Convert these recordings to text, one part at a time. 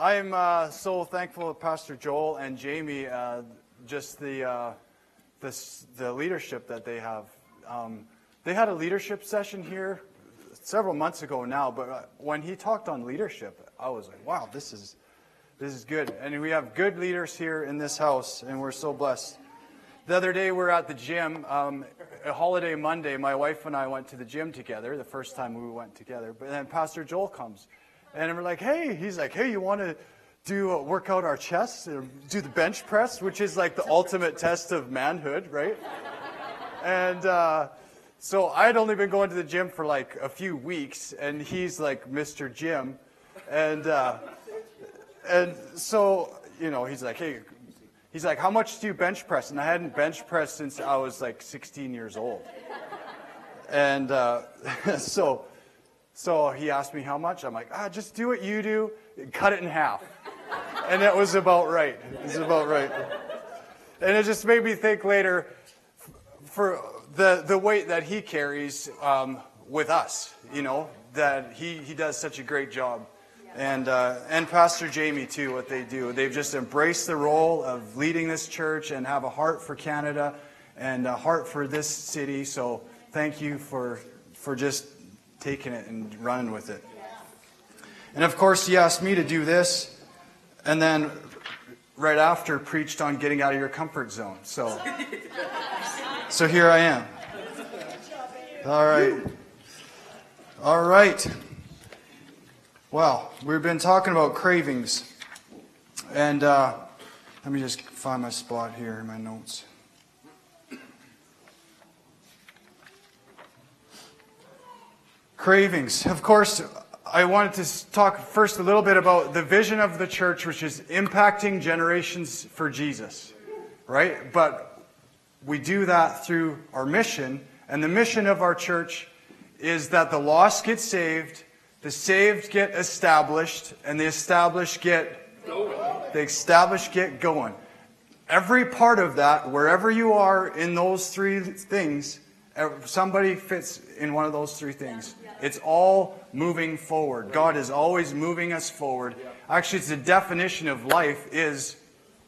I'm uh, so thankful to Pastor Joel and Jamie, uh, just the, uh, the leadership that they have. Um, they had a leadership session here several months ago now, but uh, when he talked on leadership, I was like, wow, this is, this is good. And we have good leaders here in this house, and we're so blessed. The other day, we were at the gym. Um, a holiday Monday, my wife and I went to the gym together, the first time we went together. But then Pastor Joel comes. And we're like, hey, he's like, hey, you want to do uh, work out our chests, or do the bench press, which is like the ultimate test of manhood, right? And uh, so I had only been going to the gym for like a few weeks, and he's like Mr. Jim, and uh, and so you know he's like, hey, he's like, how much do you bench press? And I hadn't bench pressed since I was like 16 years old, and uh, so so he asked me how much. I'm like, ah, just do what you do, cut it in half. And it was about right. It was about right. And it just made me think later for the, the weight that he carries um, with us, you know, that he, he does such a great job. And, uh, and Pastor Jamie, too, what they do. They've just embraced the role of leading this church and have a heart for Canada and a heart for this city. So thank you for, for just taking it and running with it. And of course, he asked me to do this, and then right after preached on getting out of your comfort zone. So, so here I am. All right. All right. Well, we've been talking about cravings. And uh, let me just find my spot here in my notes. Cravings. Of course, I wanted to talk first a little bit about the vision of the church, which is impacting generations for Jesus, right? But we do that through our mission. And the mission of our church is that the lost get saved, the saved get established, and the established get going. The established get going. Every part of that, wherever you are in those three things, somebody fits in one of those three things. It's all moving forward. God is always moving us forward. Actually, it's the definition of life is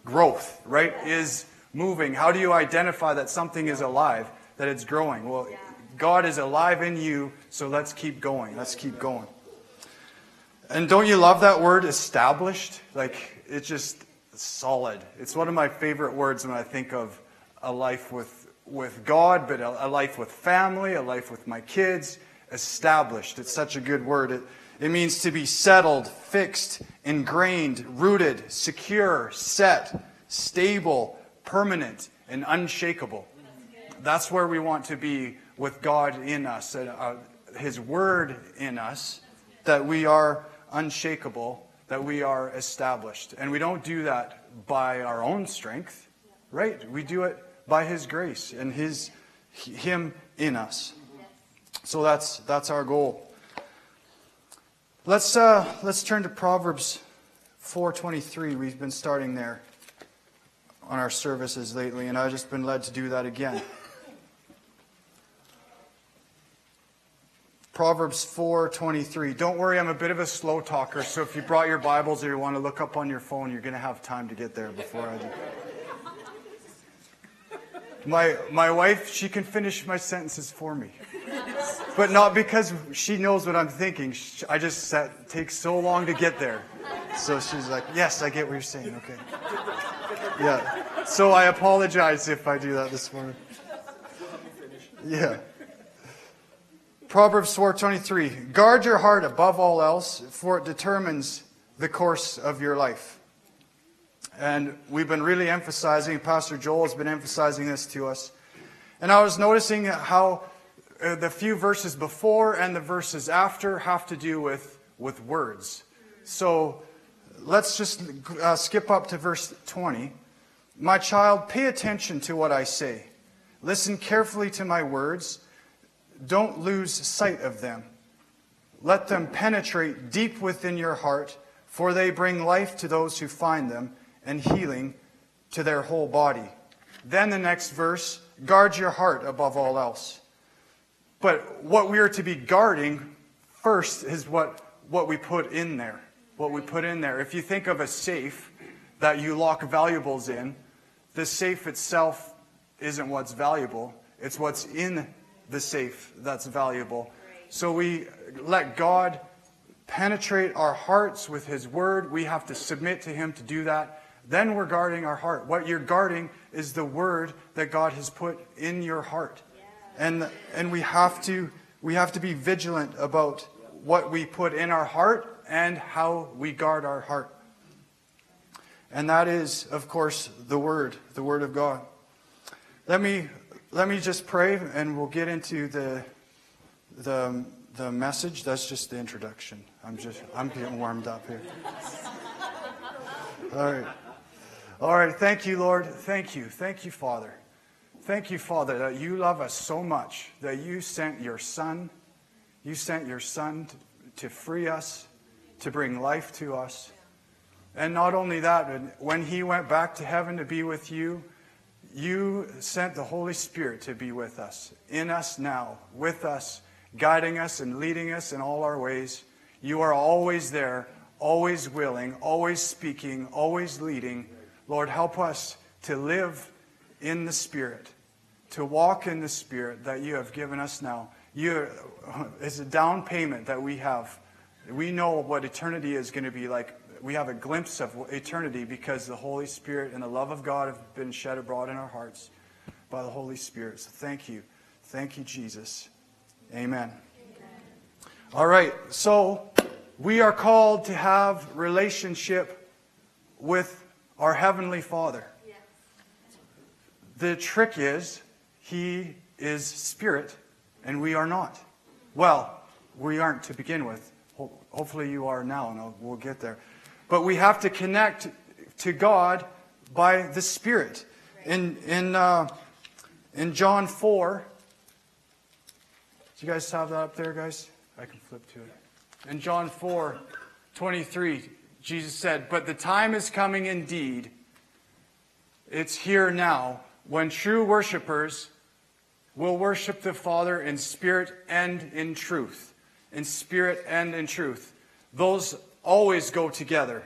growth, right? Is moving. How do you identify that something is alive, that it's growing? Well, God is alive in you, so let's keep going. Let's keep going. And don't you love that word established? Like, it's just solid. It's one of my favorite words when I think of a life with, with God, but a, a life with family, a life with my kids established. It's such a good word. It, it means to be settled, fixed, ingrained, rooted, secure, set, stable, permanent, and unshakable. That's where we want to be with God in us, uh, His Word in us, that we are unshakable, that we are established. And we don't do that by our own strength, right? We do it by His grace and His Him in us. So that's, that's our goal. Let's, uh, let's turn to Proverbs 4.23. We've been starting there on our services lately, and I've just been led to do that again. Proverbs 4:23. Don't worry, I'm a bit of a slow talker, so if you brought your Bibles or you want to look up on your phone, you're going to have time to get there before I do. My my wife, she can finish my sentences for me but not because she knows what I'm thinking. I just sat, so long to get there. So she's like, "Yes, I get what you're saying." Okay. Yeah. So I apologize if I do that this morning. Yeah. Proverbs 4:23. Guard your heart above all else, for it determines the course of your life. And we've been really emphasizing, Pastor Joel has been emphasizing this to us. And I was noticing how uh, the few verses before and the verses after have to do with, with words. So let's just uh, skip up to verse 20. My child, pay attention to what I say. Listen carefully to my words. Don't lose sight of them. Let them penetrate deep within your heart, for they bring life to those who find them and healing to their whole body. Then the next verse guard your heart above all else but what we are to be guarding first is what, what we put in there. what we put in there. If you think of a safe that you lock valuables in, the safe itself isn't what's valuable, it's what's in the safe that's valuable. So we let God penetrate our hearts with His Word. We have to submit to Him to do that. Then we're guarding our heart. What you're guarding is the Word that God has put in your heart. And, and we, have to, we have to be vigilant about what we put in our heart and how we guard our heart. And that is, of course, the Word, the Word of God. Let me, let me just pray and we'll get into the, the, the message. That's just the introduction. I'm just, I'm getting warmed up here. All right. All right. Thank you, Lord. Thank you. Thank you, Father. Thank you, Father, that you love us so much that you sent your Son. You sent your Son to, free us, to bring life to us. And not only that, but when he went back to heaven to be with you, you sent the Holy Spirit to be with us, in us now, with us, guiding us and leading us in all our ways. You are always there, always willing, always speaking, always leading. Lord, help us to live in the Spirit, to walk in the Spirit that you have given us now. You, it's a down payment that we have. We know what eternity is going to be like we have a glimpse of eternity because the Holy Spirit and the love of God have been shed abroad in our hearts by the Holy Spirit. So thank you. Thank you, Jesus. Amen. Amen. All right. So we are called to have relationship with our heavenly Father. The trick is he is spirit and we are not. Well, we aren't to begin with. Hopefully you are now, and we'll get there. But we have to connect to God by the Spirit. In, in, uh, in John 4, do you guys have that up there, guys? I can flip to it. In John 4, 23, Jesus said, But the time is coming indeed, it's here now, when true worshipers will worship the Father in spirit and in truth. In spirit and in truth. Those always go together.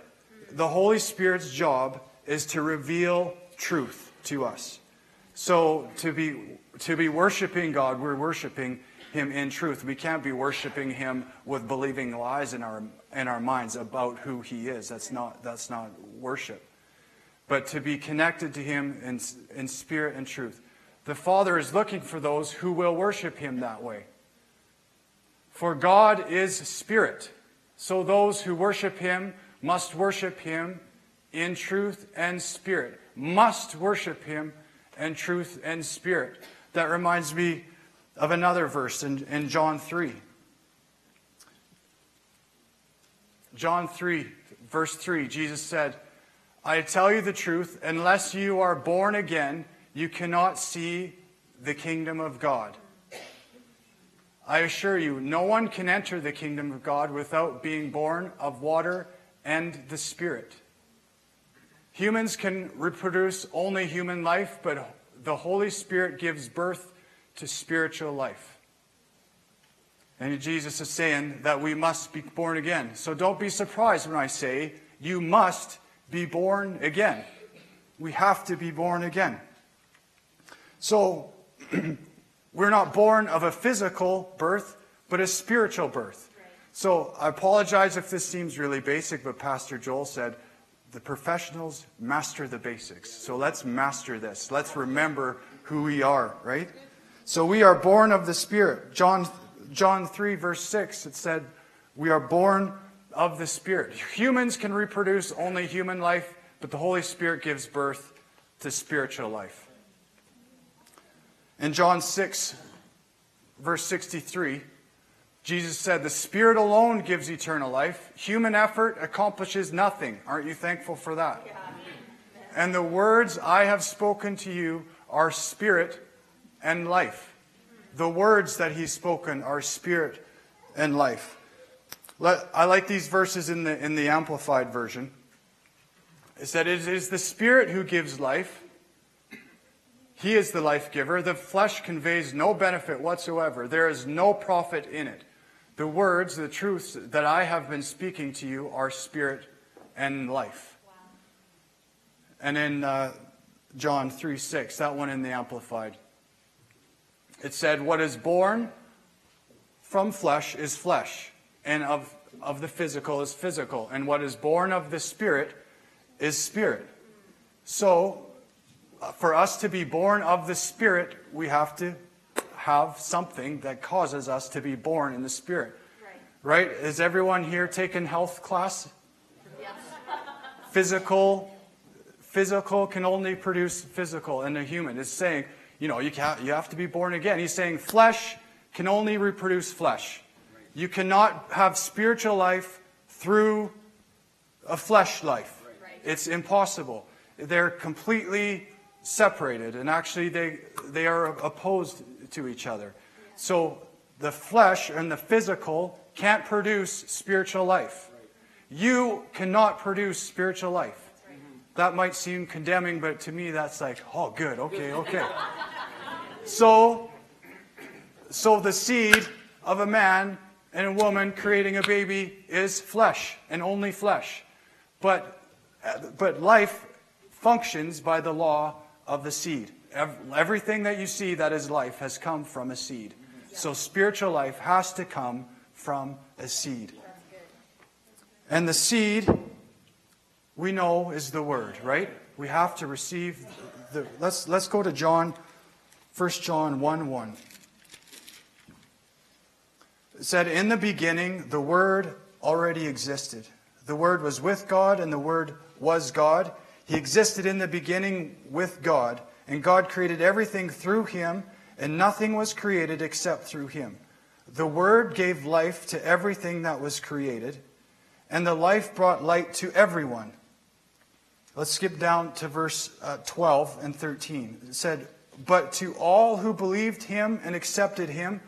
The Holy Spirit's job is to reveal truth to us. So to be to be worshiping God, we're worshiping him in truth. We can't be worshiping him with believing lies in our in our minds about who he is. That's not that's not worship. But to be connected to him in, in spirit and truth. The Father is looking for those who will worship him that way. For God is spirit. So those who worship him must worship him in truth and spirit. Must worship him in truth and spirit. That reminds me of another verse in, in John 3. John 3, verse 3, Jesus said, I tell you the truth, unless you are born again, you cannot see the kingdom of God. I assure you, no one can enter the kingdom of God without being born of water and the Spirit. Humans can reproduce only human life, but the Holy Spirit gives birth to spiritual life. And Jesus is saying that we must be born again. So don't be surprised when I say you must be born again. We have to be born again. So We're not born of a physical birth, but a spiritual birth. So I apologize if this seems really basic, but Pastor Joel said the professionals master the basics. So let's master this. Let's remember who we are, right? So we are born of the Spirit. John, John 3, verse 6, it said, We are born of the Spirit. Humans can reproduce only human life, but the Holy Spirit gives birth to spiritual life. In John 6, verse 63, Jesus said, The Spirit alone gives eternal life. Human effort accomplishes nothing. Aren't you thankful for that? Yeah. And the words I have spoken to you are spirit and life. The words that he's spoken are spirit and life. I like these verses in the, in the Amplified Version. It said, It is the Spirit who gives life. He is the life giver. The flesh conveys no benefit whatsoever. There is no profit in it. The words, the truths that I have been speaking to you are spirit and life. Wow. And in uh, John 3 6, that one in the Amplified, it said, What is born from flesh is flesh, and of, of the physical is physical, and what is born of the spirit is spirit. So, uh, for us to be born of the spirit, we have to have something that causes us to be born in the spirit. Right? right? Is everyone here taking health class? Yes. Physical physical can only produce physical in a human. It's saying, you know, you, can't, you have to be born again. He's saying flesh can only reproduce flesh. You cannot have spiritual life through a flesh life. It's impossible. They're completely separated, and actually, they, they are opposed to each other. So, the flesh and the physical can't produce spiritual life. You cannot produce spiritual life. That might seem condemning, but to me, that's like, oh, good, okay, okay. so, so the seed of a man and a woman creating a baby is flesh and only flesh. But, but life functions by the law of the seed. Everything that you see that is life has come from a seed. So spiritual life has to come from a seed. And the seed, we know, is the word, right? We have to receive the. Let's, let's go to John, 1 John 1 1. It said, In the beginning, the Word already existed. The Word was with God, and the Word was God. He existed in the beginning with God, and God created everything through him, and nothing was created except through him. The Word gave life to everything that was created, and the life brought light to everyone. Let's skip down to verse uh, 12 and 13. It said, But to all who believed him and accepted him,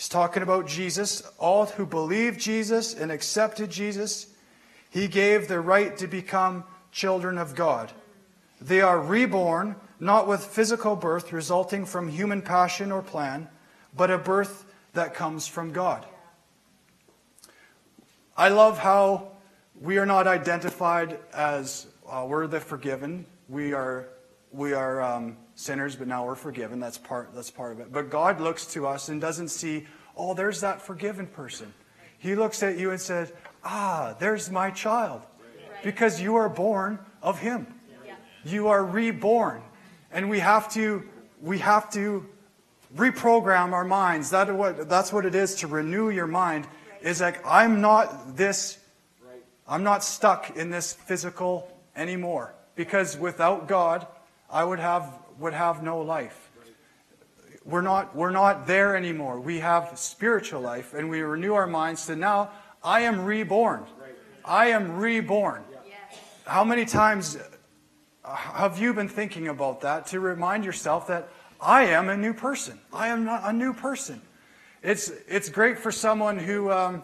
He's talking about Jesus. All who believed Jesus and accepted Jesus, he gave the right to become children of God. They are reborn, not with physical birth resulting from human passion or plan, but a birth that comes from God. I love how we are not identified as uh, we're the forgiven. We are, we are um, sinners, but now we're forgiven. That's part, that's part of it. But God looks to us and doesn't see, oh, there's that forgiven person. He looks at you and says, ah, there's my child. Because you are born of Him. You are reborn. And we have to, we have to reprogram our minds. That what, that's what it is to renew your mind. Is like, I'm not this, I'm not stuck in this physical anymore. Because without God, I would have would have no life. We're not, we're not there anymore. We have spiritual life, and we renew our minds to now, I am reborn. I am reborn. How many times have you been thinking about that to remind yourself that I am a new person? I am not a new person. It's, it's great for someone who, um,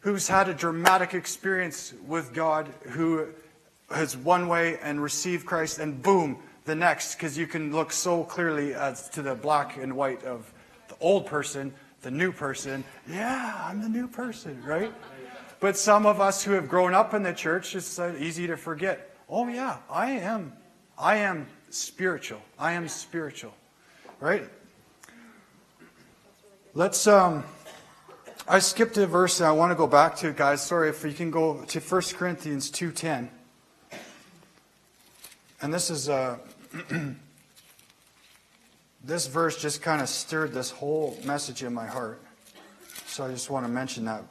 who's had a dramatic experience with God, who has one way and receive Christ, and boom, the next because you can look so clearly as to the black and white of the old person, the new person. Yeah, I'm the new person, right? But some of us who have grown up in the church, it's easy to forget. Oh yeah, I am. I am spiritual. I am spiritual, right? Let's. Um, I skipped a verse and I want to go back to it, guys. Sorry if you can go to 1 Corinthians two ten. And this is uh, this verse just kind of stirred this whole message in my heart. So I just want to mention that.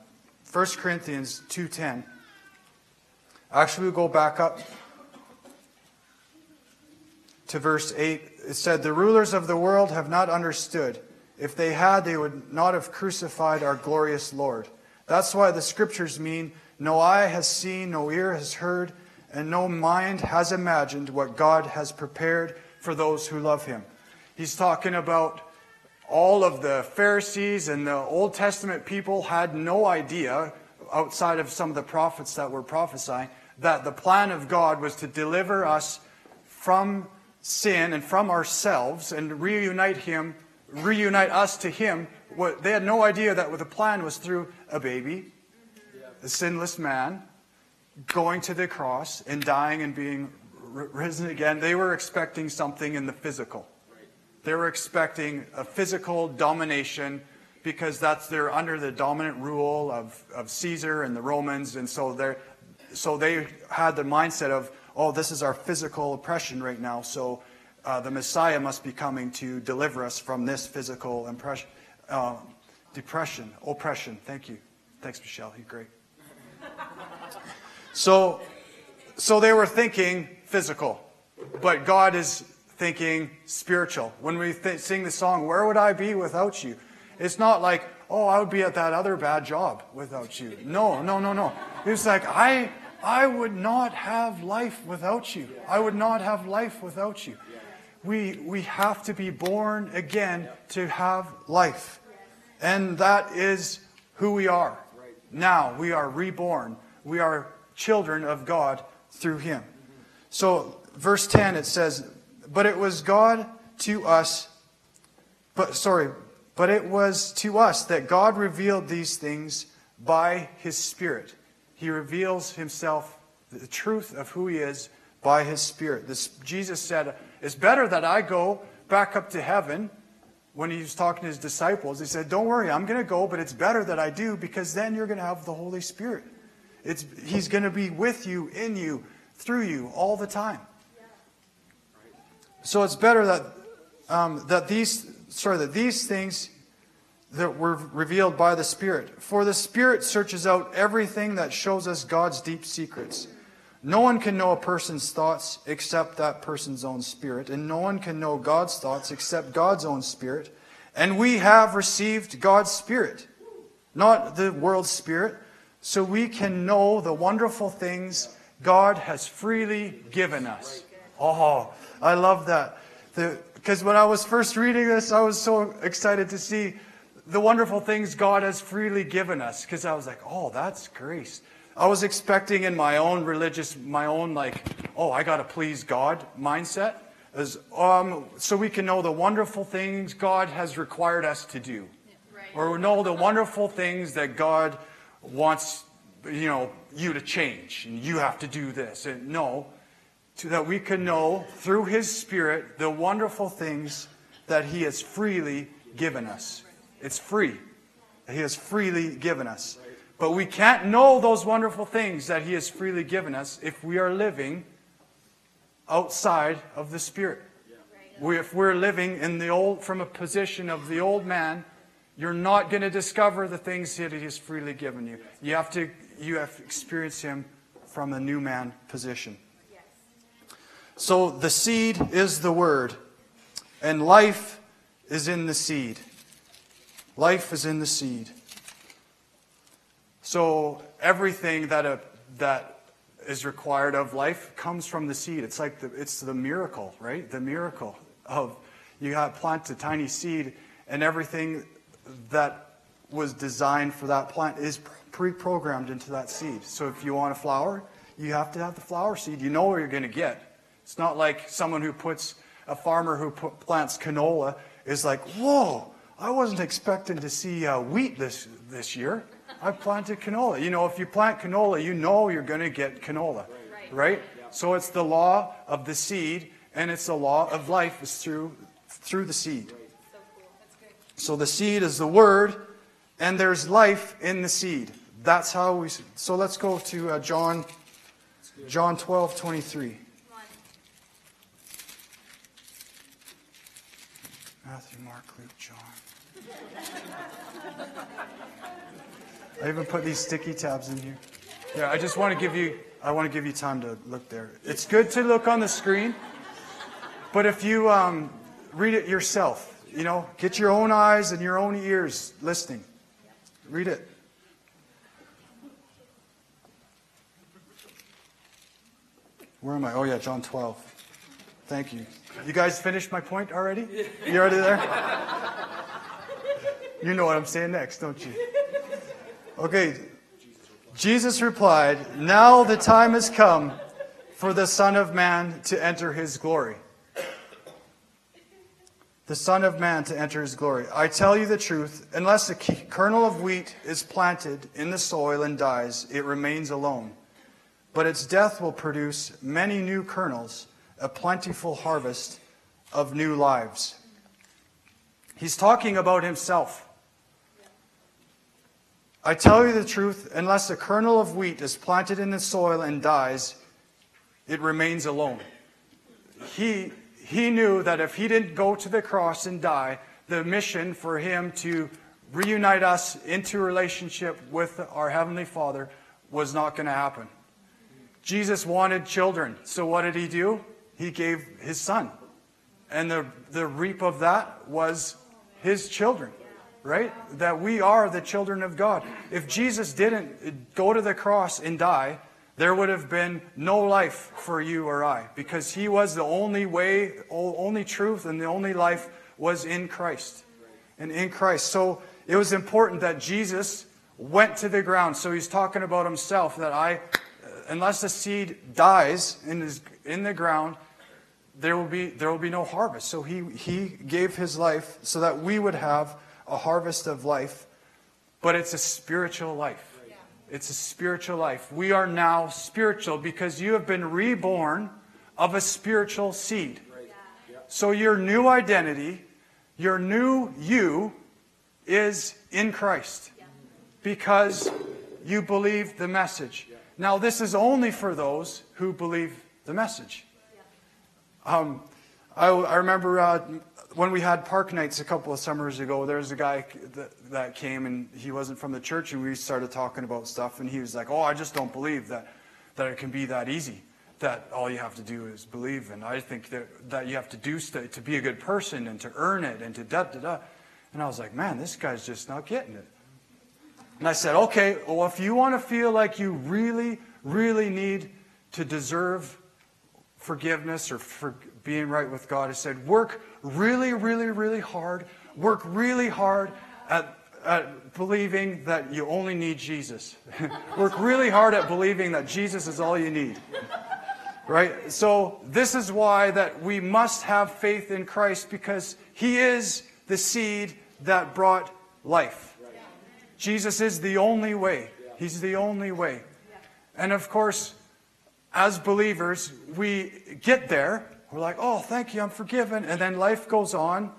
1 Corinthians 2:10. Actually, we'll go back up to verse 8. It said, "The rulers of the world have not understood. If they had, they would not have crucified our glorious Lord." That's why the scriptures mean, "No eye has seen, no ear has heard." And no mind has imagined what God has prepared for those who love him. He's talking about all of the Pharisees and the Old Testament people had no idea, outside of some of the prophets that were prophesying, that the plan of God was to deliver us from sin and from ourselves and reunite him, reunite us to him what, they had no idea that the plan was through a baby, a sinless man, going to the cross and dying and being risen again. They were expecting something in the physical. They were expecting a physical domination because that's they're under the dominant rule of, of Caesar and the Romans, and so they so they had the mindset of, oh, this is our physical oppression right now, so uh, the Messiah must be coming to deliver us from this physical impression, uh, depression, oppression. Thank you. Thanks, Michelle. You're great. So, so they were thinking physical, but God is thinking spiritual. When we th- sing the song, Where Would I Be Without You? It's not like, oh, I would be at that other bad job without you. No, no, no, no. It's like, I, I would not have life without you. I would not have life without you. We, we have to be born again to have life. And that is who we are. Now we are reborn. We are children of God through him. So, verse 10, it says, But it was God to us, but sorry, but it was to us that God revealed these things by his Spirit. He reveals himself, the truth of who he is, by his Spirit. This, Jesus said, It's better that I go back up to heaven. When he was talking to his disciples, he said, Don't worry, I'm going to go, but it's better that I do because then you're going to have the Holy Spirit. It's, he's going to be with you, in you, through you all the time. So it's better that um, that these sorry, that these things that were revealed by the Spirit. For the Spirit searches out everything that shows us God's deep secrets. No one can know a person's thoughts except that person's own spirit, and no one can know God's thoughts except God's own spirit. And we have received God's Spirit, not the world's spirit, so we can know the wonderful things God has freely given us. Oh, I love that. Because when I was first reading this, I was so excited to see the wonderful things God has freely given us. Because I was like, oh, that's grace. I was expecting in my own religious, my own like, oh, I got to please God mindset, as, um, so we can know the wonderful things God has required us to do. Right. Or know the wonderful things that God wants, you know, you to change and you have to do this. And no, to, that we can know through His Spirit the wonderful things that He has freely given us. It's free. He has freely given us. But we can't know those wonderful things that He has freely given us if we are living outside of the Spirit. We, if we're living in the old, from a position of the old man, you're not going to discover the things that He has freely given you. You have to, you have experienced Him from a new man position. So the seed is the word, and life is in the seed. Life is in the seed. So everything that a, that is required of life comes from the seed. It's like the, it's the miracle, right? The miracle of you got plant a tiny seed, and everything that was designed for that plant is pre-programmed into that seed. So if you want a flower, you have to have the flower seed. You know what you're going to get. It's not like someone who puts a farmer who put, plants canola is like, whoa, I wasn't expecting to see uh, wheat this this year. I planted canola. You know, if you plant canola, you know you're going to get canola, right? right? So it's the law of the seed, and it's the law of life is through through the seed. So the seed is the word, and there's life in the seed. That's how we. So let's go to uh, John, John 12, 23. Matthew, Mark, Luke, John. I even put these sticky tabs in here. Yeah, I just want to give you I want to give you time to look there. It's good to look on the screen, but if you um, read it yourself, you know, get your own eyes and your own ears listening. Read it. Where am I? Oh yeah, John 12. Thank you. You guys finished my point already? You already there? You know what I'm saying next, don't you? Okay. Jesus replied, Now the time has come for the Son of Man to enter his glory. the Son of Man to enter his glory. I tell you the truth, unless a kernel of wheat is planted in the soil and dies, it remains alone. But its death will produce many new kernels, a plentiful harvest of new lives. He's talking about himself. I tell you the truth, unless a kernel of wheat is planted in the soil and dies, it remains alone. He he knew that if he didn't go to the cross and die, the mission for him to reunite us into relationship with our Heavenly Father was not going to happen. Jesus wanted children. So what did he do? He gave his son. And the, the reap of that was his children, right? That we are the children of God. If Jesus didn't go to the cross and die, there would have been no life for you or I because he was the only way, only truth, and the only life was in Christ. And in Christ. So it was important that Jesus went to the ground. So he's talking about himself that I, unless the seed dies in, his, in the ground, there will be there will be no harvest. So he he gave his life so that we would have a harvest of life, but it's a spiritual life. It's a spiritual life. We are now spiritual because you have been reborn of a spiritual seed. So your new identity, your new you, is in Christ because you believe the message. Now, this is only for those who believe the message. Um, I, I, remember uh, when we had park nights a couple of summers ago, there was a guy that, that came and he wasn't from the church, and we started talking about stuff, and he was like, "Oh, I just don't believe that that it can be that easy. That all you have to do is believe, and I think that that you have to do st- to be a good person and to earn it and to da da da." And I was like, "Man, this guy's just not getting it." And I said, "Okay, well, if you want to feel like you really, really need to deserve forgiveness or for being right with God, I said, work really, really, really hard. Work really hard at, at believing that you only need Jesus. work really hard at believing that Jesus is all you need. Right? So this is why that we must have faith in Christ because he is the seed that brought life. Jesus is the only way. He's the only way. And of course, as believers, we get there we're like, oh, thank you, I'm forgiven. And then life goes on,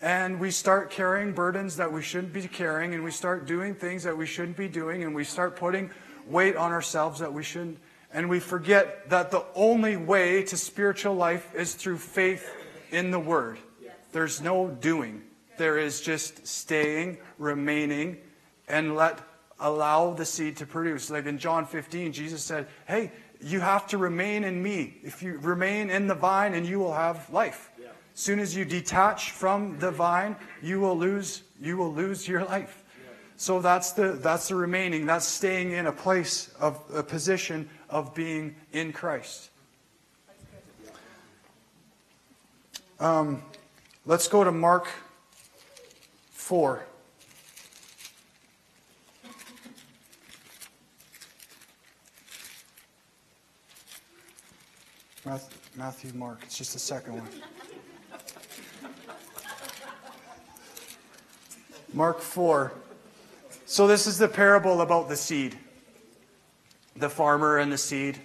and we start carrying burdens that we shouldn't be carrying, and we start doing things that we shouldn't be doing, and we start putting weight on ourselves that we shouldn't. And we forget that the only way to spiritual life is through faith in the Word. There's no doing, there is just staying, remaining, and let allow the seed to produce. Like in John 15, Jesus said, Hey, you have to remain in me. If you remain in the vine, and you will have life. Yeah. As soon as you detach from the vine, you will lose you will lose your life. Yeah. So that's the that's the remaining. That's staying in a place of a position of being in Christ. Um, let's go to Mark four. Matthew, Mark. It's just the second one. Mark 4. So, this is the parable about the seed, the farmer and the seed.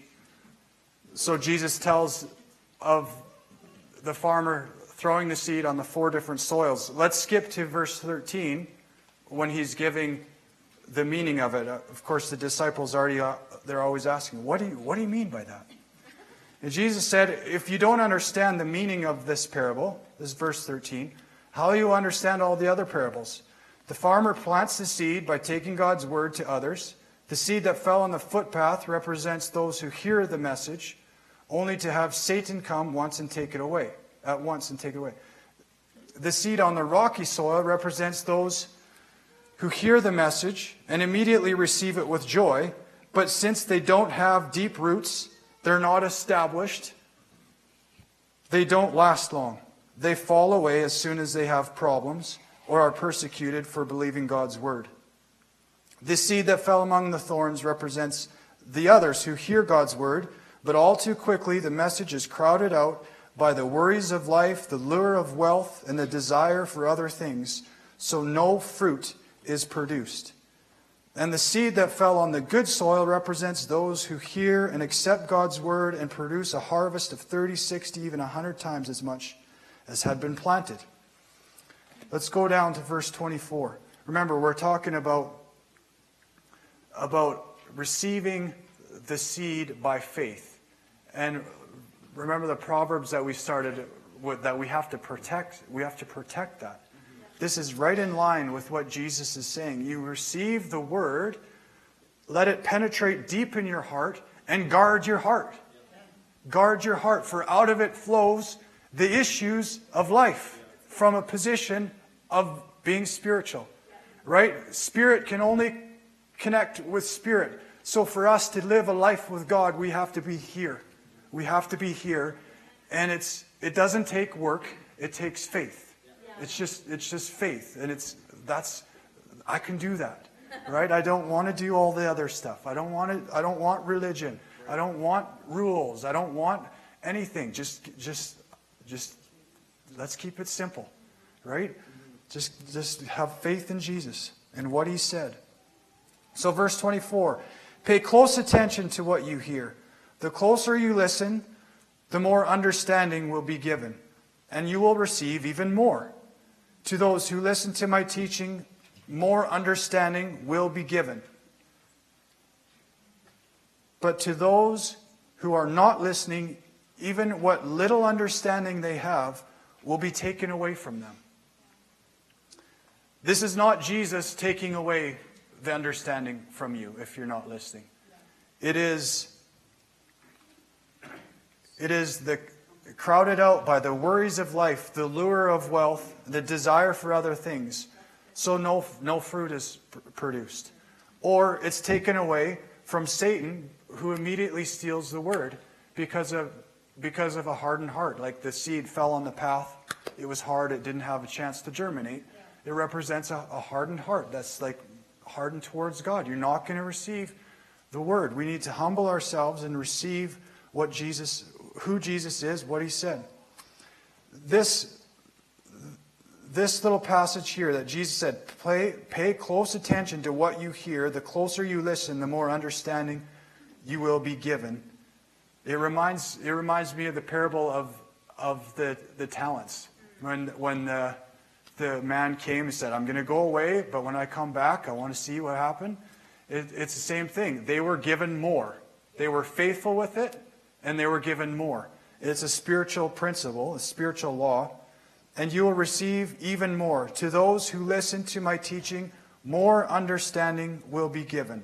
So, Jesus tells of the farmer throwing the seed on the four different soils. Let's skip to verse 13 when he's giving the meaning of it. Of course, the disciples already, uh, they're always asking, what do you, what do you mean by that? And Jesus said, If you don't understand the meaning of this parable, this is verse 13, how you understand all the other parables? The farmer plants the seed by taking God's word to others. The seed that fell on the footpath represents those who hear the message, only to have Satan come once and take it away, at once and take it away. The seed on the rocky soil represents those who hear the message and immediately receive it with joy, but since they don't have deep roots, they're not established. They don't last long. They fall away as soon as they have problems or are persecuted for believing God's word. The seed that fell among the thorns represents the others who hear God's word, but all too quickly the message is crowded out by the worries of life, the lure of wealth, and the desire for other things, so no fruit is produced. And the seed that fell on the good soil represents those who hear and accept God's word and produce a harvest of 30, 60, even 100 times as much as had been planted. Let's go down to verse 24. Remember, we're talking about, about receiving the seed by faith. And remember the proverbs that we started with that we have to protect we have to protect that this is right in line with what jesus is saying you receive the word let it penetrate deep in your heart and guard your heart guard your heart for out of it flows the issues of life from a position of being spiritual right spirit can only connect with spirit so for us to live a life with god we have to be here we have to be here. And it's, it doesn't take work, it takes faith. It's just, it's just faith. And it's, that's, I can do that. Right? I don't want to do all the other stuff. I don't want to, I don't want religion. I don't want rules. I don't want anything. Just, just, just, let's keep it simple. Right? Just, just have faith in Jesus and what he said. So, verse 24 pay close attention to what you hear. The closer you listen, the more understanding will be given, and you will receive even more. To those who listen to my teaching, more understanding will be given. But to those who are not listening, even what little understanding they have will be taken away from them. This is not Jesus taking away the understanding from you if you're not listening. It is it is the crowded out by the worries of life, the lure of wealth, the desire for other things. So no, no fruit is pr- produced. Or it's taken away from Satan, who immediately steals the word because of, because of a hardened heart. Like the seed fell on the path, it was hard, it didn't have a chance to germinate. It represents a, a hardened heart that's like hardened towards God. You're not going to receive the word. We need to humble ourselves and receive what Jesus who Jesus is, what he said. This, this little passage here that Jesus said, pay, pay close attention to what you hear. The closer you listen, the more understanding you will be given. It reminds, it reminds me of the parable of, of the, the talents. When, when the, the man came and said, I'm going to go away, but when I come back, I want to see what happened. It, it's the same thing. They were given more. They were faithful with it, and they were given more. It's a spiritual principle, a spiritual law. And you will receive even more. To those who listen to my teaching, more understanding will be given.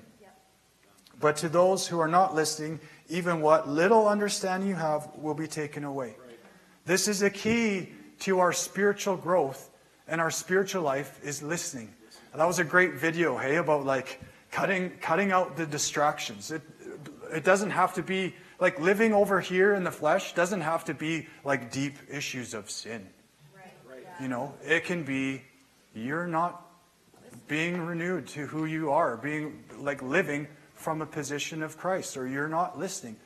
But to those who are not listening, even what little understanding you have will be taken away. This is a key to our spiritual growth and our spiritual life is listening. And that was a great video, hey, about like cutting cutting out the distractions. It it doesn't have to be like living over here in the flesh doesn't have to be like deep issues of sin. Right. You know, it can be you're not being renewed to who you are, being like living from a position of Christ, or you're not listening.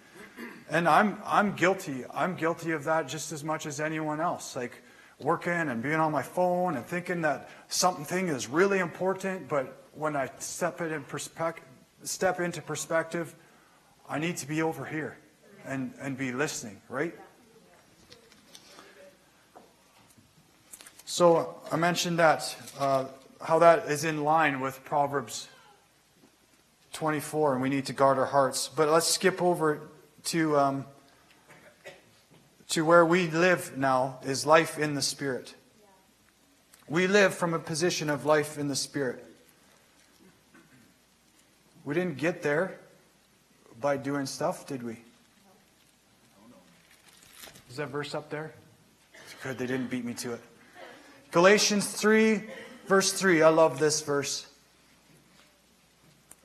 And I'm I'm guilty. I'm guilty of that just as much as anyone else. Like working and being on my phone and thinking that something is really important, but when I step it in perspective, step into perspective, I need to be over here and, and be listening, right? So I mentioned that, uh, how that is in line with Proverbs 24, and we need to guard our hearts. But let's skip over to, um, to where we live now, is life in the Spirit. We live from a position of life in the Spirit. We didn't get there by doing stuff, did we? Is that verse up there? It's good they didn't beat me to it. Galatians 3, verse 3. I love this verse.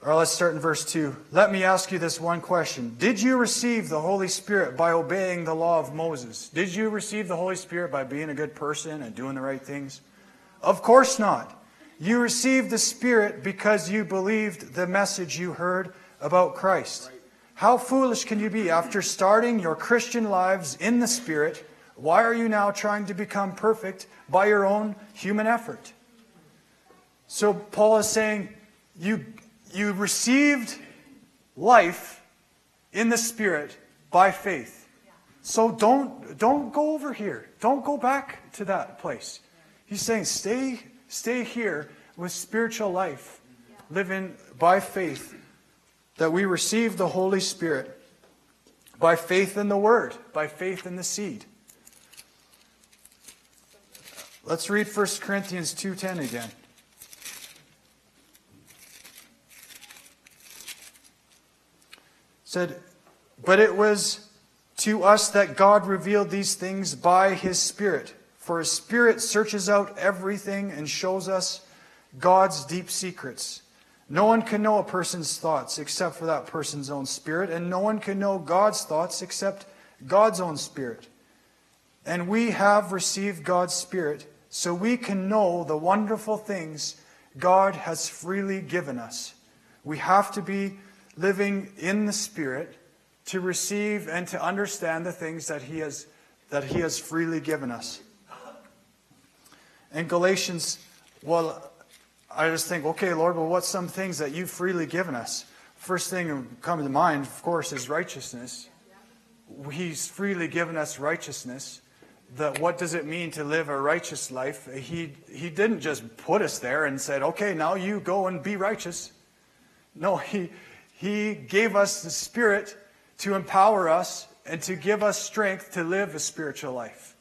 Or let's start in verse 2. Let me ask you this one question Did you receive the Holy Spirit by obeying the law of Moses? Did you receive the Holy Spirit by being a good person and doing the right things? Of course not. You received the Spirit because you believed the message you heard about Christ. How foolish can you be after starting your Christian lives in the Spirit, Why are you now trying to become perfect by your own human effort? So Paul is saying, you, you received life in the Spirit by faith. So don't, don't go over here. Don't go back to that place. He's saying, stay, stay here with spiritual life, living by faith, that we receive the Holy Spirit by faith in the Word, by faith in the seed. Let's read 1 Corinthians 2.10 again. said, But it was to us that God revealed these things by his Spirit. For his Spirit searches out everything and shows us God's deep secrets. No one can know a person's thoughts except for that person's own spirit, and no one can know God's thoughts except God's own spirit. And we have received God's Spirit so we can know the wonderful things God has freely given us. We have to be living in the Spirit to receive and to understand the things that He has, that he has freely given us. In Galatians, well, I just think, okay, Lord, well, what's some things that you've freely given us? First thing coming to mind, of course, is righteousness. He's freely given us righteousness. That what does it mean to live a righteous life? He, he didn't just put us there and said, okay, now you go and be righteous. No, he, he gave us the Spirit to empower us and to give us strength to live a spiritual life.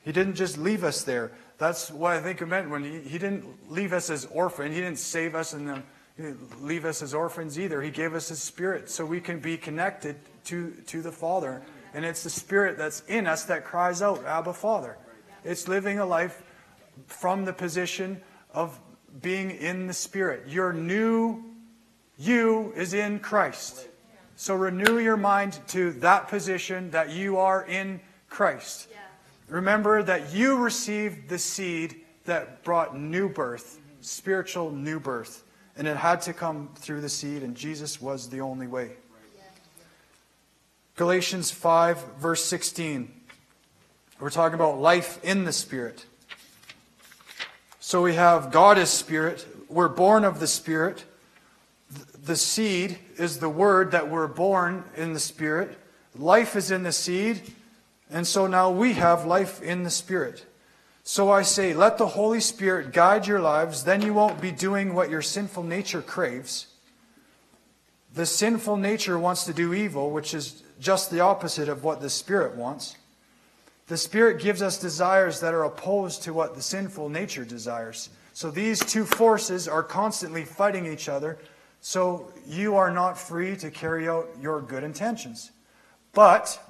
He didn't just leave us there. That's what I think it meant when he, he didn't leave us as orphans. He didn't save us and uh, leave us as orphans either. He gave us His Spirit so we can be connected to, to the Father. And it's the Spirit that's in us that cries out, Abba, Father. It's living a life from the position of being in the Spirit. Your new you is in Christ. So renew your mind to that position that you are in Christ. Remember that you received the seed that brought new birth, spiritual new birth. And it had to come through the seed, and Jesus was the only way. Galatians 5, verse 16. We're talking about life in the Spirit. So we have God is Spirit. We're born of the Spirit the seed is the word that we're born in the Spirit. Life is in the seed. And so now we have life in the Spirit. So I say, let the Holy Spirit guide your lives. Then you won't be doing what your sinful nature craves. The sinful nature wants to do evil, which is just the opposite of what the Spirit wants. The Spirit gives us desires that are opposed to what the sinful nature desires. So these two forces are constantly fighting each other so you are not free to carry out your good intentions. But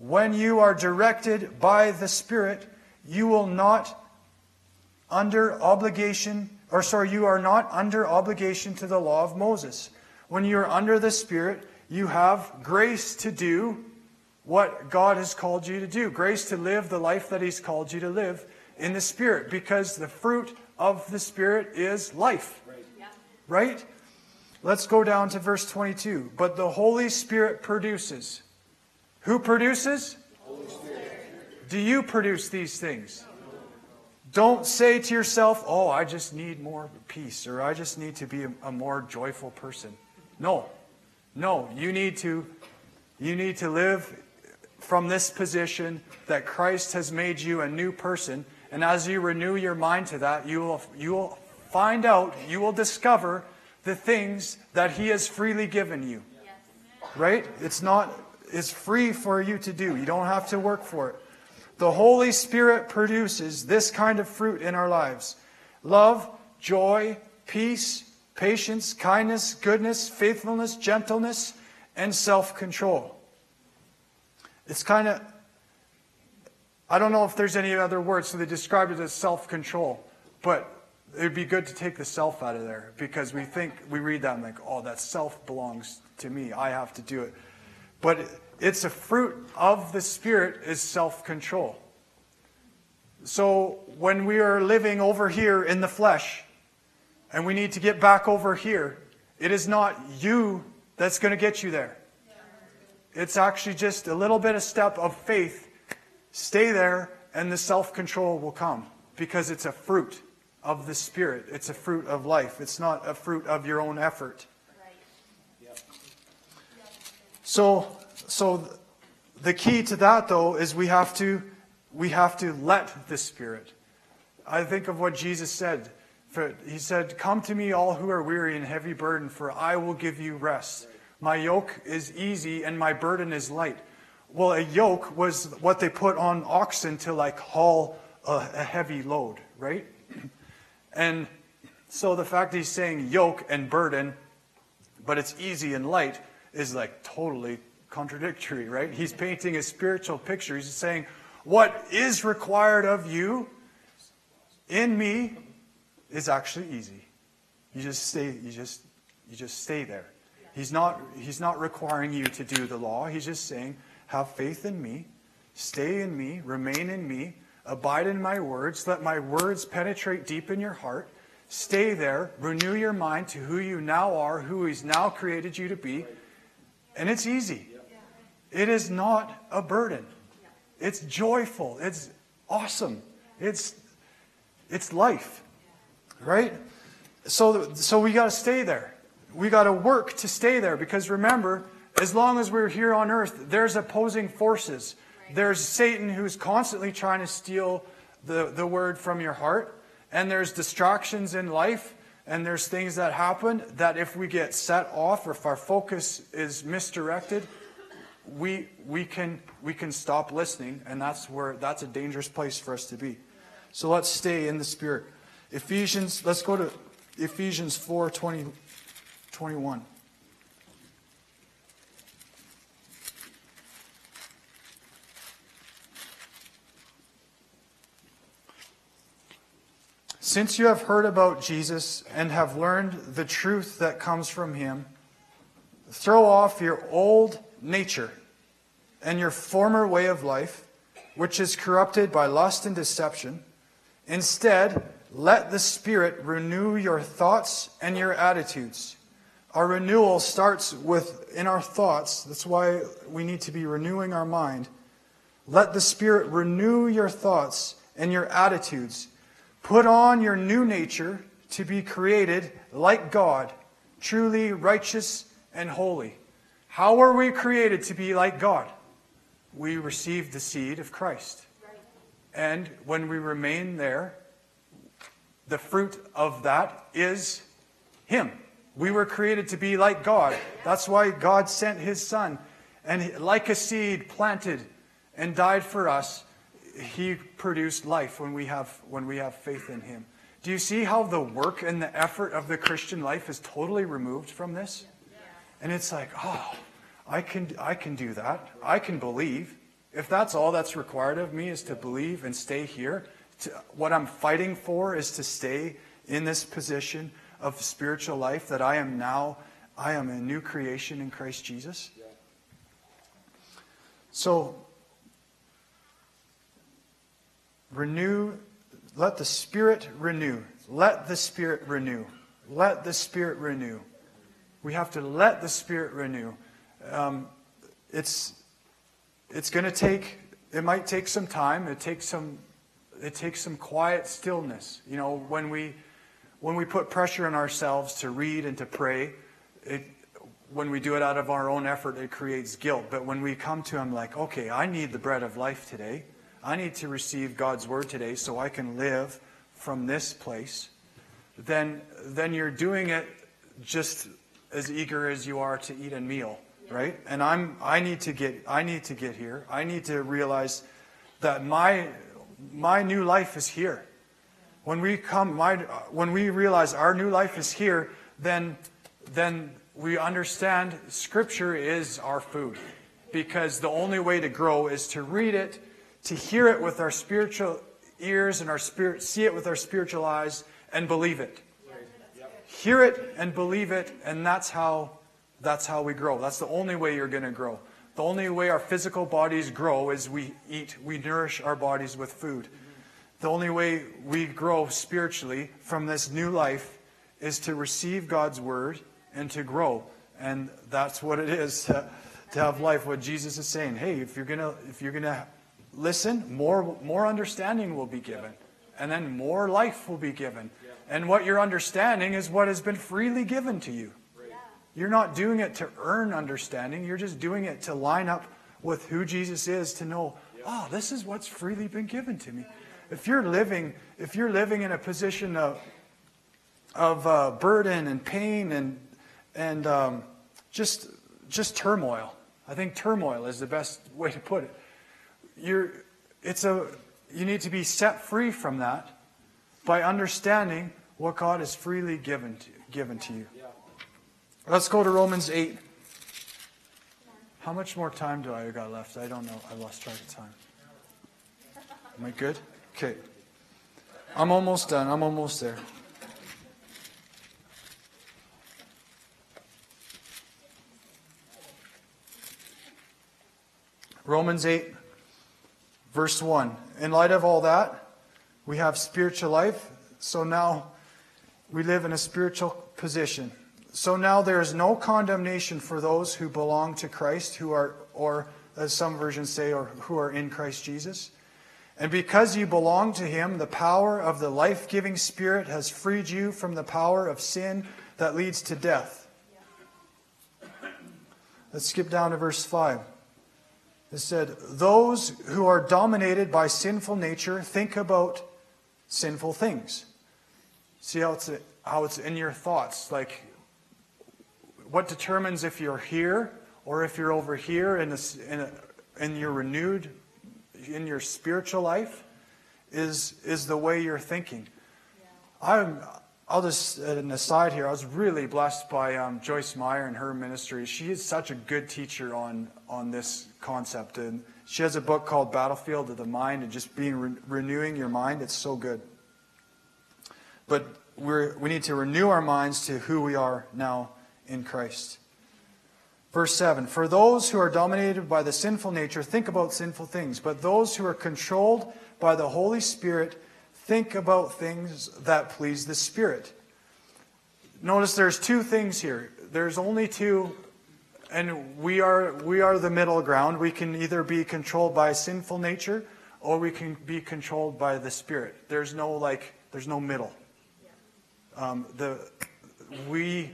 when you are directed by the Spirit, you will not under obligation, or sorry, you are not under obligation to the law of Moses. When you're under the Spirit, you have grace to do what God has called you to do, grace to live the life that He's called you to live in the Spirit, because the fruit of the Spirit is life. Right? Yeah. right? Let's go down to verse 22. But the Holy Spirit produces. Who produces? Do you produce these things? Don't say to yourself, oh, I just need more peace or I just need to be a, a more joyful person. No. No, you need to you need to live from this position that Christ has made you a new person and as you renew your mind to that, you will you will find out, you will discover the things that He has freely given you. Right? It's not, it's free for you to do. You don't have to work for it. The Holy Spirit produces this kind of fruit in our lives love, joy, peace, patience, kindness, goodness, faithfulness, gentleness, and self control. It's kind of, I don't know if there's any other words, so they describe it as self control. But it would be good to take the self out of there because we think, we read that and like, oh, that self belongs to me. I have to do it. But it's a fruit of the Spirit is self control. So when we are living over here in the flesh and we need to get back over here, it is not you that's going to get you there. It's actually just a little bit of step of faith Stay there, and the self control will come because it's a fruit of the Spirit. It's a fruit of life. It's not a fruit of your own effort. So, so the key to that, though, is we have to we have to let the Spirit. I think of what Jesus said. He said, Come to me, all who are weary and heavy burdened, for I will give you rest. My yoke is easy and my burden is light. Well, a yoke was what they put on oxen to like haul a, a heavy load, right? And so the fact he's saying yoke and burden, but it's easy and light, is like totally contradictory, right? He's painting a spiritual picture. He's saying, What is required of you in me is actually easy. You just stay, you just, you just stay there. He's not, he's not requiring you to do the law. He's just saying, have faith in me, stay in me, remain in me, abide in my words, let my words penetrate deep in your heart. Stay there, renew your mind to who you now are, who he's now created you to be. And it's easy. It is not a burden. It's joyful. It's awesome. It's it's life. Right? So so we got to stay there. We got to work to stay there because remember, as long as we're here on earth, there's opposing forces. There's Satan who's constantly trying to steal the, the word from your heart. And there's distractions in life. And there's things that happen that if we get set off or if our focus is misdirected, we, we, can, we can stop listening. And that's where that's a dangerous place for us to be. So let's stay in the Spirit. Ephesians, let's go to Ephesians 4 20, 21. Since you have heard about Jesus and have learned the truth that comes from him, throw off your old nature and your former way of life, which is corrupted by lust and deception. Instead, let the Spirit renew your thoughts and your attitudes. Our renewal starts with in our thoughts. That's why we need to be renewing our mind. Let the Spirit renew your thoughts and your attitudes Put on your new nature to be created like God, truly righteous and holy. How are we created to be like God? We receive the seed of Christ. And when we remain there, the fruit of that is Him. We were created to be like God. That's why God sent His Son. And like a seed planted and died for us, he produced life when we have when we have faith in him. Do you see how the work and the effort of the Christian life is totally removed from this? And it's like, oh, I can I can do that. I can believe. If that's all that's required of me is to believe and stay here, to, what I'm fighting for is to stay in this position of spiritual life that I am now I am a new creation in Christ Jesus. So Renew, let the Spirit renew. Let the Spirit renew. Let the Spirit renew. We have to let the Spirit renew. Um, it's it's going to take. It might take some time. It takes some. It takes some quiet stillness. You know, when we when we put pressure on ourselves to read and to pray, it, when we do it out of our own effort, it creates guilt. But when we come to Him, like, okay, I need the bread of life today. I need to receive God's word today so I can live from this place, then, then you're doing it just as eager as you are to eat a meal, right? And I'm, I need to get, I need to get here. I need to realize that my, my new life is here. When we come, my, when we realize our new life is here, then, then we understand Scripture is our food. Because the only way to grow is to read it to hear it with our spiritual ears and our spirit, see it with our spiritual eyes and believe it. Hear it and believe it, and that's how that's how we grow. That's the only way you're going to grow. The only way our physical bodies grow is we eat, we nourish our bodies with food. The only way we grow spiritually from this new life is to receive God's word and to grow. And that's what it is to, to have life. What Jesus is saying, hey, if you're gonna if you're gonna listen, more, more understanding will be given. And then more life will be given. And what you're understanding is what has been freely given to you. You're not doing it to earn understanding. You're just doing it to line up with who Jesus is to know, oh, this is what's freely been given to me. If you're living, if you're living in a position of, of uh, burden and pain and, and um, just, just turmoil, I think turmoil is the best way to put it. You're, it's a, you need to be set free from that by understanding what God has freely given to, given to you. Let's go to Romans 8. How much more time do I got left? I don't know. I lost track of time. Am I good? Okay. I'm almost done. I'm almost there. Romans 8, verse 1. In light of all that, we have spiritual life. So now we live in a spiritual position. So now there is no condemnation for those who belong to Christ, who are, or as some versions say, or who are in Christ Jesus. And because you belong to Him, the power of the life giving Spirit has freed you from the power of sin that leads to death. Let's skip down to verse 5. It said, Those who are dominated by sinful nature think about sinful things. See how it's, how it's in your thoughts. Like, what determines if you're here or if you're over here in, this, in, a, in your renewed, in your spiritual life is, is the way you're thinking. Yeah. I'm, I'll just, an aside here, I was really blessed by um, Joyce Meyer and her ministry. She is such a good teacher on, on this concept. And she has a book called Battlefield of the Mind and just being re- renewing your mind. It's so good. But we we need to renew our minds to who we are now in Christ. Verse 7 For those who are dominated by the sinful nature think about sinful things, but those who are controlled by the Holy Spirit think about things that please the Spirit. Notice there's two things here. There's only two, and we are, we are the middle ground. We can either be controlled by sinful nature or we can be controlled by the Spirit. There's no like, there's no middle. Um, the, we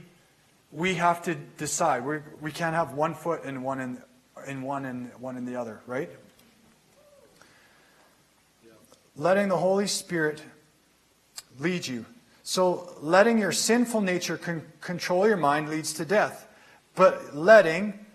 we have to decide. We're, we can not have one foot in one in, in one and one in the other, right? Letting the Holy Spirit lead you. So, letting your sinful nature con- control your mind leads to death. But letting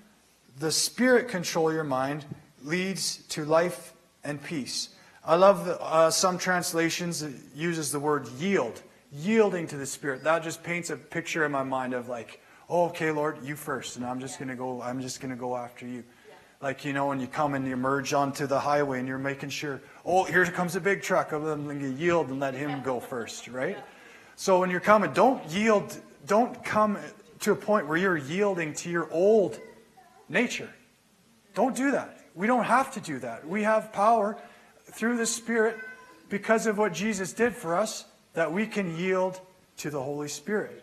the Spirit control your mind leads to life and peace. I love the, uh, some translations uses the word yield, yielding to the Spirit. That just paints a picture in my mind of like oh, okay, Lord, you first, and I'm just to go. I'm just to go after you. Like you know, when you come and you merge onto the highway, and you're making sure, oh, here comes a big truck. I'm going to yield and let him go first, right? So when you're coming, don't yield. Don't come to a point where you're yielding to your old nature. Don't do that. We don't have to do that. We have power through the Spirit because of what Jesus did for us that we can yield to the Holy Spirit.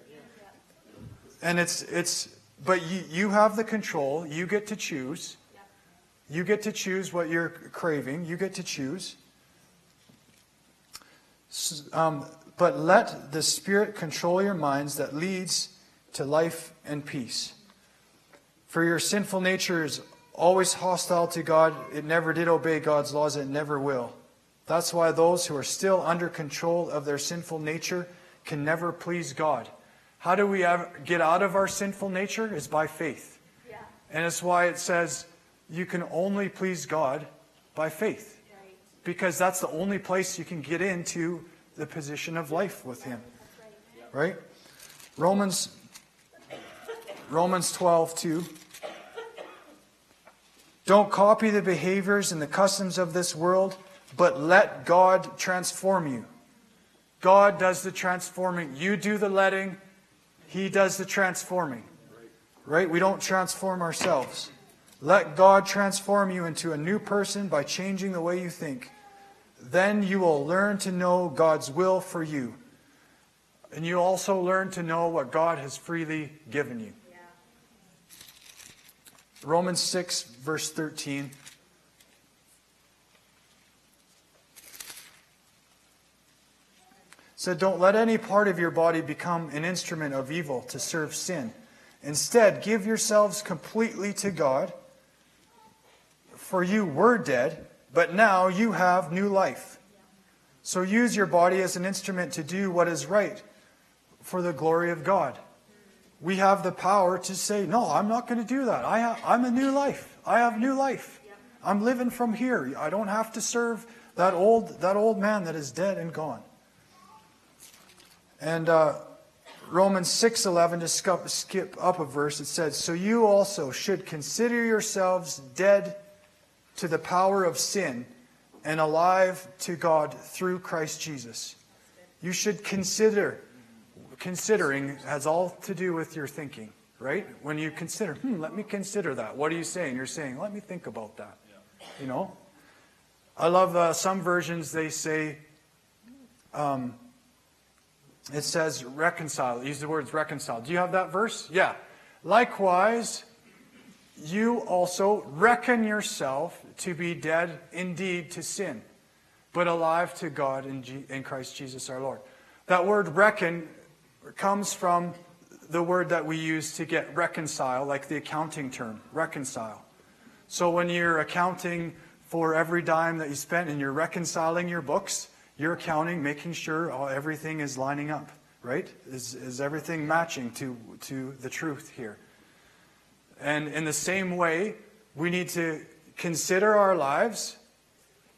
And it's, it's but you, you have the control. You get to choose. You get to choose what you're craving. You get to choose. Um, but let the Spirit control your minds that leads to life and peace. For your sinful nature is always hostile to God. It never did obey God's laws. It never will. That's why those who are still under control of their sinful nature can never please God. How do we get out of our sinful nature? Is by faith. Yeah. And it's why it says you can only please God by faith. Because that's the only place you can get into the position of life with Him. Right? Romans Romans 12, 2. Don't copy the behaviors and the customs of this world, but let God transform you. God does the transforming. You do the letting, he does the transforming. Right? We don't transform ourselves. Let God transform you into a new person by changing the way you think. Then you will learn to know God's will for you. And you also learn to know what God has freely given you. Yeah. Romans 6, verse 13. said, so Don't let any part of your body become an instrument of evil to serve sin. Instead, give yourselves completely to God for you were dead, but now you have new life. So use your body as an instrument to do what is right for the glory of God. We have the power to say, No, I'm not going to do that. I have, I'm a new life. I have new life. I'm living from here. I don't have to serve that old, that old man that is dead and gone. And uh, Romans 6:11 to skip, skip up a verse it says so you also should consider yourselves dead to the power of sin and alive to God through Christ Jesus. You should consider considering has all to do with your thinking, right? When you consider, hmm, let me consider that. What are you saying? You're saying, let me think about that. You know? I love uh, some versions, they say, um, it says reconcile. Use the words reconcile. Do you have that verse? Yeah. Likewise, you also reckon yourself to be dead indeed to sin, but alive to God in, G- in Christ Jesus our Lord. That word reckon comes from the word that we use to get reconcile, like the accounting term, reconcile. So when you're accounting for every dime that you spent and you're reconciling your books, you're accounting, making sure everything is lining up, right? Is, is everything matching to, to the truth here? And in the same way, we need to consider our lives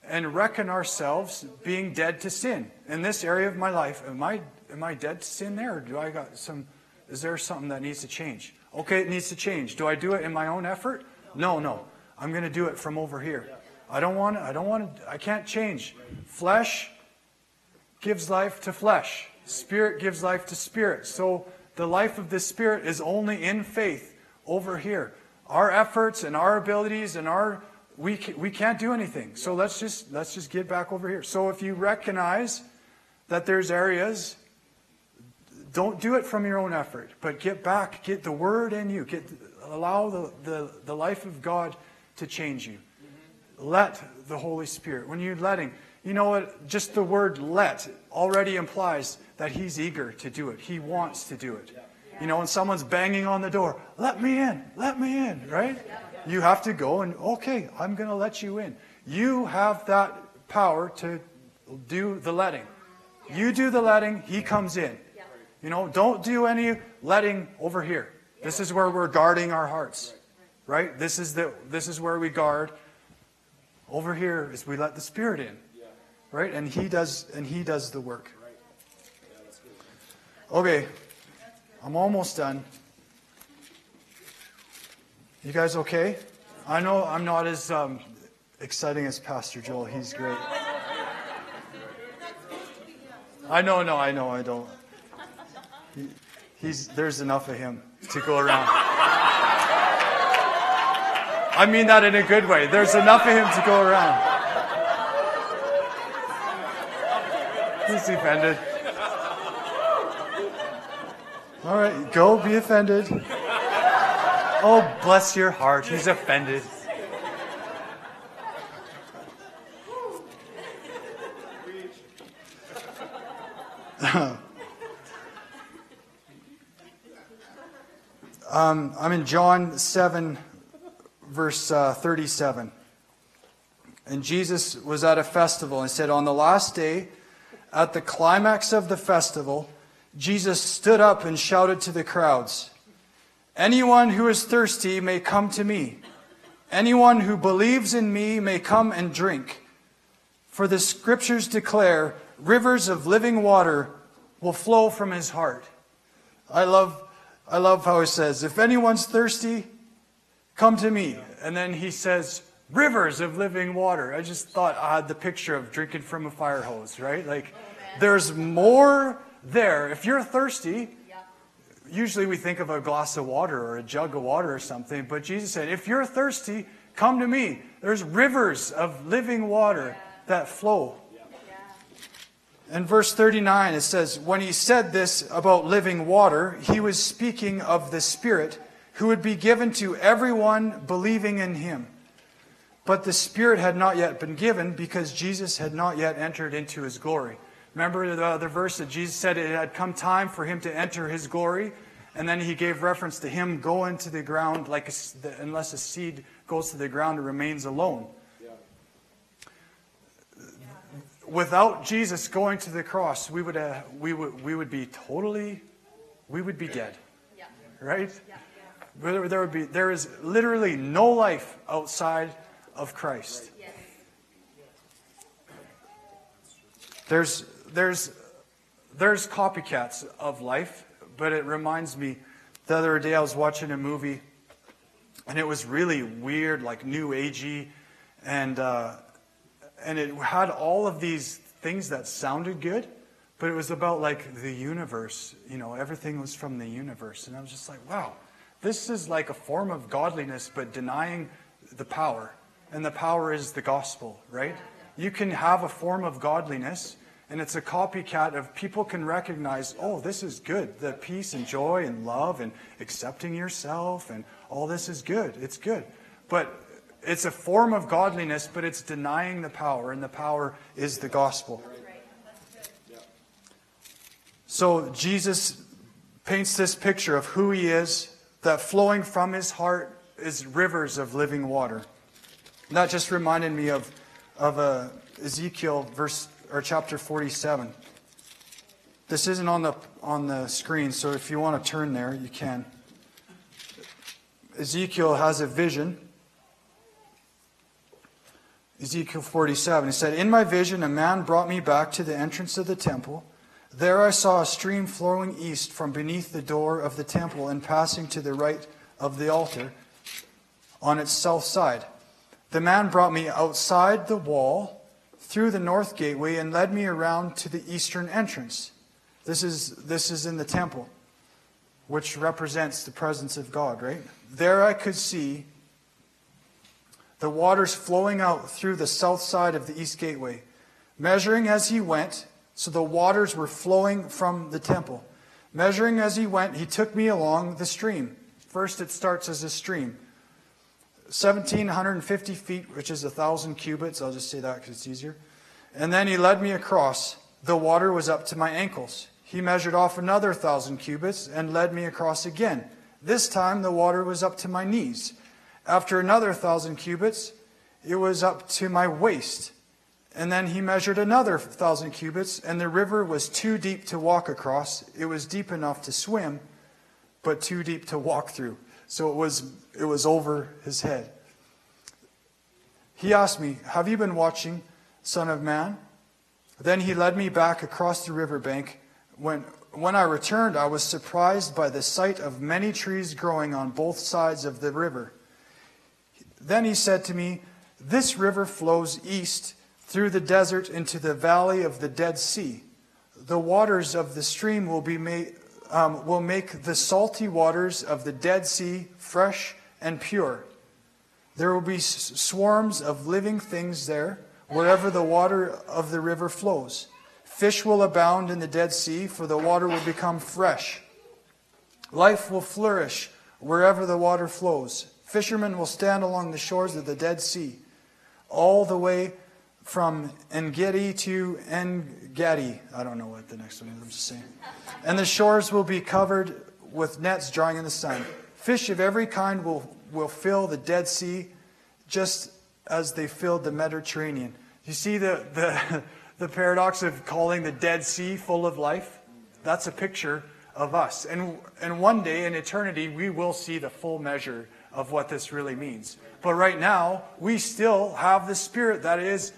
and reckon ourselves being dead to sin. In this area of my life, am I, am I dead to sin there? Or do I got some, is there something that needs to change? Okay, it needs to change. Do I do it in my own effort? No, no. I'm going to do it from over here. I don't want to, I don't want I can't change. Flesh gives life to flesh. Spirit gives life to spirit. So the life of the spirit is only in faith over here. Our efforts and our abilities and our we we can't do anything. So let's just let's just get back over here. So if you recognize that there's areas don't do it from your own effort, but get back, get the word in you, get allow the, the, the life of God to change you. Let the Holy Spirit. When you're letting, you know what? Just the word let already implies that He's eager to do it. He wants to do it. You know, when someone's banging on the door, let me in, let me in, right? You have to go and, okay, I'm going to let you in. You have that power to do the letting. You do the letting, He comes in. You know, don't do any letting over here. This is where we're guarding our hearts. Right? This is the this is where we guard. Over here is we let the Spirit in. Right? And He does and He does the work. Okay. I'm almost done. You guys okay? I know I'm not as um, exciting as Pastor Joel. He's great. I know, no, I know, I don't. He, he's, there's enough of him to go around. I mean that in a good way. There's enough of him to go around. He's offended. All right, go be offended. Oh, bless your heart. He's offended. um, I'm in John 7, verse uh, 37. And Jesus was at a festival and said, On the last day, at the climax of the festival, Jesus stood up and shouted to the crowds, Anyone who is thirsty may come to me. Anyone who believes in me may come and drink. For the scriptures declare, rivers of living water will flow from his heart. I love, I love how he says, If anyone's thirsty, come to me. And then he says, rivers of living water. I just thought I had the picture of drinking from a fire hose, right? Like, there's more there. If you're thirsty, usually we think of a glass of water or a jug of water or something, but Jesus said, if you're thirsty, come to me. There's rivers of living water that flow. In verse 39, it says, When he said this about living water, he was speaking of the Spirit who would be given to everyone believing in him. But the Spirit had not yet been given because Jesus had not yet entered into his glory. Remember the other verse that Jesus said it had come time for him to enter his glory? And then he gave reference to him going to the ground like a, unless a seed goes to the ground and remains alone. Without Jesus going to the cross, we would, uh, we would, we would be totally, we would be dead. Yeah. Right? Yeah. There, there, would be, there is literally no life outside of Christ. There's, there's, there's copycats of life, but it reminds me the other day I was watching a movie and it was really weird, like new agey, and uh, and it had all of these things that sounded good, but it was about like the universe. You know, everything was from the universe, and I was just like, wow, this is like a form of godliness, but denying the power, and the power is the gospel, right? You can have a form of godliness and it's a copycat of people can recognize, oh, this is good. The peace and joy and love and accepting yourself and all this is good. It's good. But it's a form of godliness, but it's denying the power, and the power is the gospel. So Jesus paints this picture of who he is, that flowing from his heart is rivers of living water. And that just reminded me of, of uh, Ezekiel verse or chapter 47. This isn't on the on the screen, so if you want to turn there, you can. Ezekiel has a vision. Ezekiel 47. He said, In my vision, a man brought me back to the entrance of the temple. There I saw a stream flowing east from beneath the door of the temple and passing to the right of the altar on its south side. The man brought me outside the wall through the north gateway and led me around to the eastern entrance. This is, this is in the temple, which represents the presence of God, right? There I could see the waters flowing out through the south side of the east gateway, measuring as he went, so the waters were flowing from the temple. Measuring as he went, he took me along the stream. First, it starts as a stream. 1,750 feet, which is 1,000 cubits. I'll just say that because it's easier. And then he led me across. The water was up to my ankles. He measured off another 1,000 cubits and led me across again. This time the water was up to my knees. After another 1,000 cubits, it was up to my waist. And then he measured another 1,000 cubits, and the river was too deep to walk across. It was deep enough to swim, but too deep to walk through. So it was, it was over his head. He asked me, Have you been watching, Son of Man? Then he led me back across the riverbank. When, when I returned, I was surprised by the sight of many trees growing on both sides of the river. Then he said to me, This river flows east through the desert into the valley of the Dead Sea. The waters of the stream will be made um, will make the salty waters of the Dead Sea fresh and pure. There will be s- swarms of living things there wherever the water of the river flows. Fish will abound in the Dead Sea, for the water will become fresh. Life will flourish wherever the water flows. Fishermen will stand along the shores of the Dead Sea, all the way from Engedi to Engedi. I don't know what the next one is, I'm just saying. And the shores will be covered with nets drying in the sun. Fish of every kind will, will fill the Dead Sea just as they filled the Mediterranean. You see the, the, the paradox of calling the Dead Sea full of life? That's a picture of us. And, and one day in eternity, we will see the full measure of what this really means. But right now, we still have the Spirit that is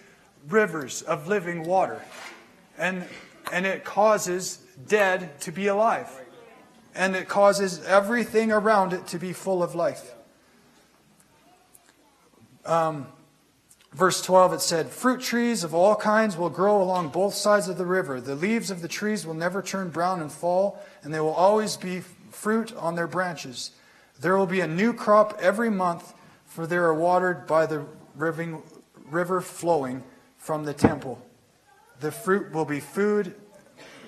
rivers of living water. And, and it causes dead to be alive. And it causes everything around it to be full of life. Um, verse 12, it said, Fruit trees of all kinds will grow along both sides of the river. The leaves of the trees will never turn brown and fall, and there will always be fruit on their branches. There will be a new crop every month, for they are watered by the river flowing from the temple. The fruit will be food,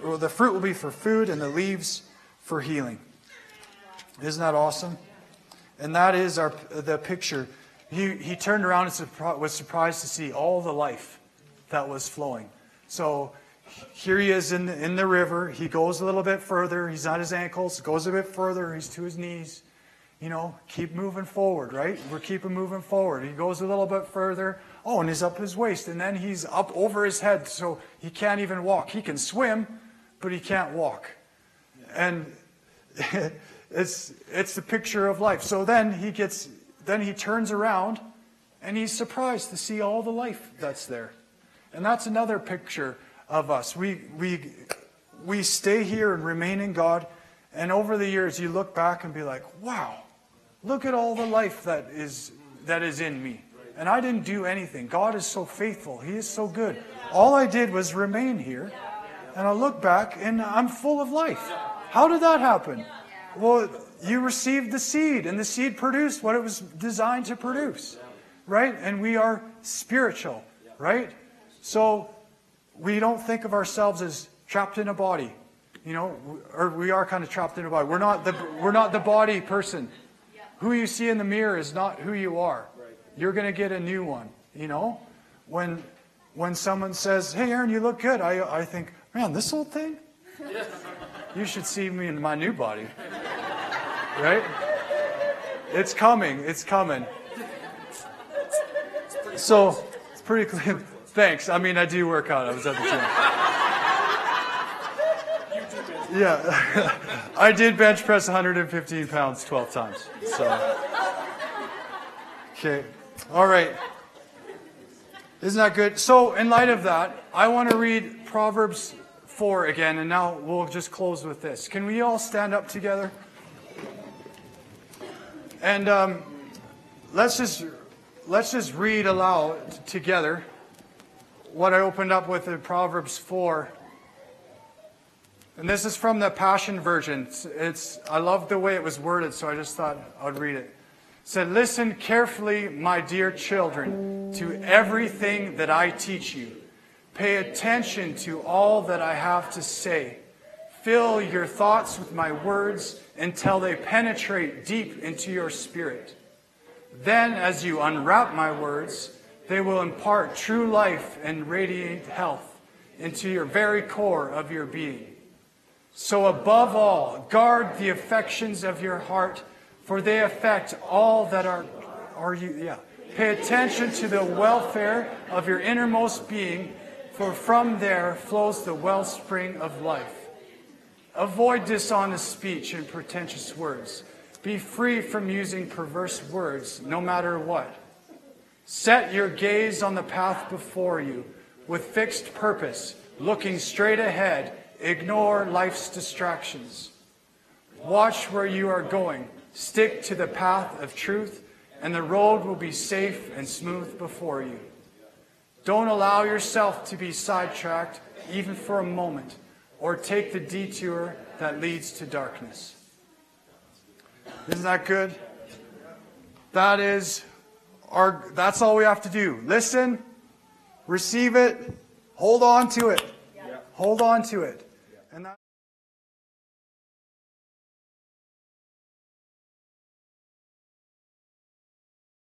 or the fruit will be for food, and the leaves for healing. Isn't that awesome? And that is our the picture. He, he turned around and was surprised to see all the life that was flowing. So here he is in, the, in the river. He goes a little bit further. He's at his ankles, goes a bit further. He's to his knees. You know, keep moving forward, right? We're keeping moving forward. He goes a little bit further. Oh, and he's up his waist. And then he's up over his head, so he can't even walk. He can swim, but he can't walk. And it's, it's the picture of life. So then he gets, then he turns around and he's surprised to see all the life that's there. And that's another picture of us. We, we, we stay here and remain in God. And over the years, you look back and be like, wow, look at all the life that is, that is in me. And I didn't do anything. God is so faithful. He is so good. All I did was remain here. And I look back and I'm full of life. How did that happen? Well, you received the seed, and the seed produced what it was designed to produce, right? And we are spiritual, right? So we don't think of ourselves as trapped in a body, you know, or we are kind of trapped in a body. We're not the we're not the body person. Who you see in the mirror is not who you are. You're going to get a new one, you know? When when someone says, "Hey Aaron, you look good." I I think, "Man, this old thing?" You should see me in my new body. Right? It's coming. It's coming. So, it's pretty clear. Thanks. I mean, I do work out. I was at the gym. Yeah. I did bench press 115 pounds 12 times. So. Okay. All right. Isn't that good? So, in light of that, I want to read Proverbs 4 again, and now we'll just close with this. Can we all stand up together? And um, let's just let's just read aloud together what I opened up with in Proverbs 4. And this is from the Passion Version. It's, it's I love the way it was worded, so I just thought I'd read it. Said, Listen carefully, my dear children, to everything that I teach you. Pay attention to all that I have to say. Fill your thoughts with my words until they penetrate deep into your spirit. Then, as you unwrap my words, they will impart true life and radiant health into your very core of your being. So, above all, guard the affections of your heart, for they affect all that are, are you, yeah. Pay attention to the welfare of your innermost being, for from there flows the wellspring of life. Avoid dishonest speech and pretentious words. Be free from using perverse words, no matter what. Set your gaze on the path before you with fixed purpose, looking straight ahead. Ignore life's distractions. Watch where you are going. Stick to the path of truth, and the road will be safe and smooth before you. Don't allow yourself to be sidetracked, even for a moment or take the detour that leads to darkness. Isn't that good? That is our that's all we have to do. Listen, receive it, hold on to it. Hold on to it.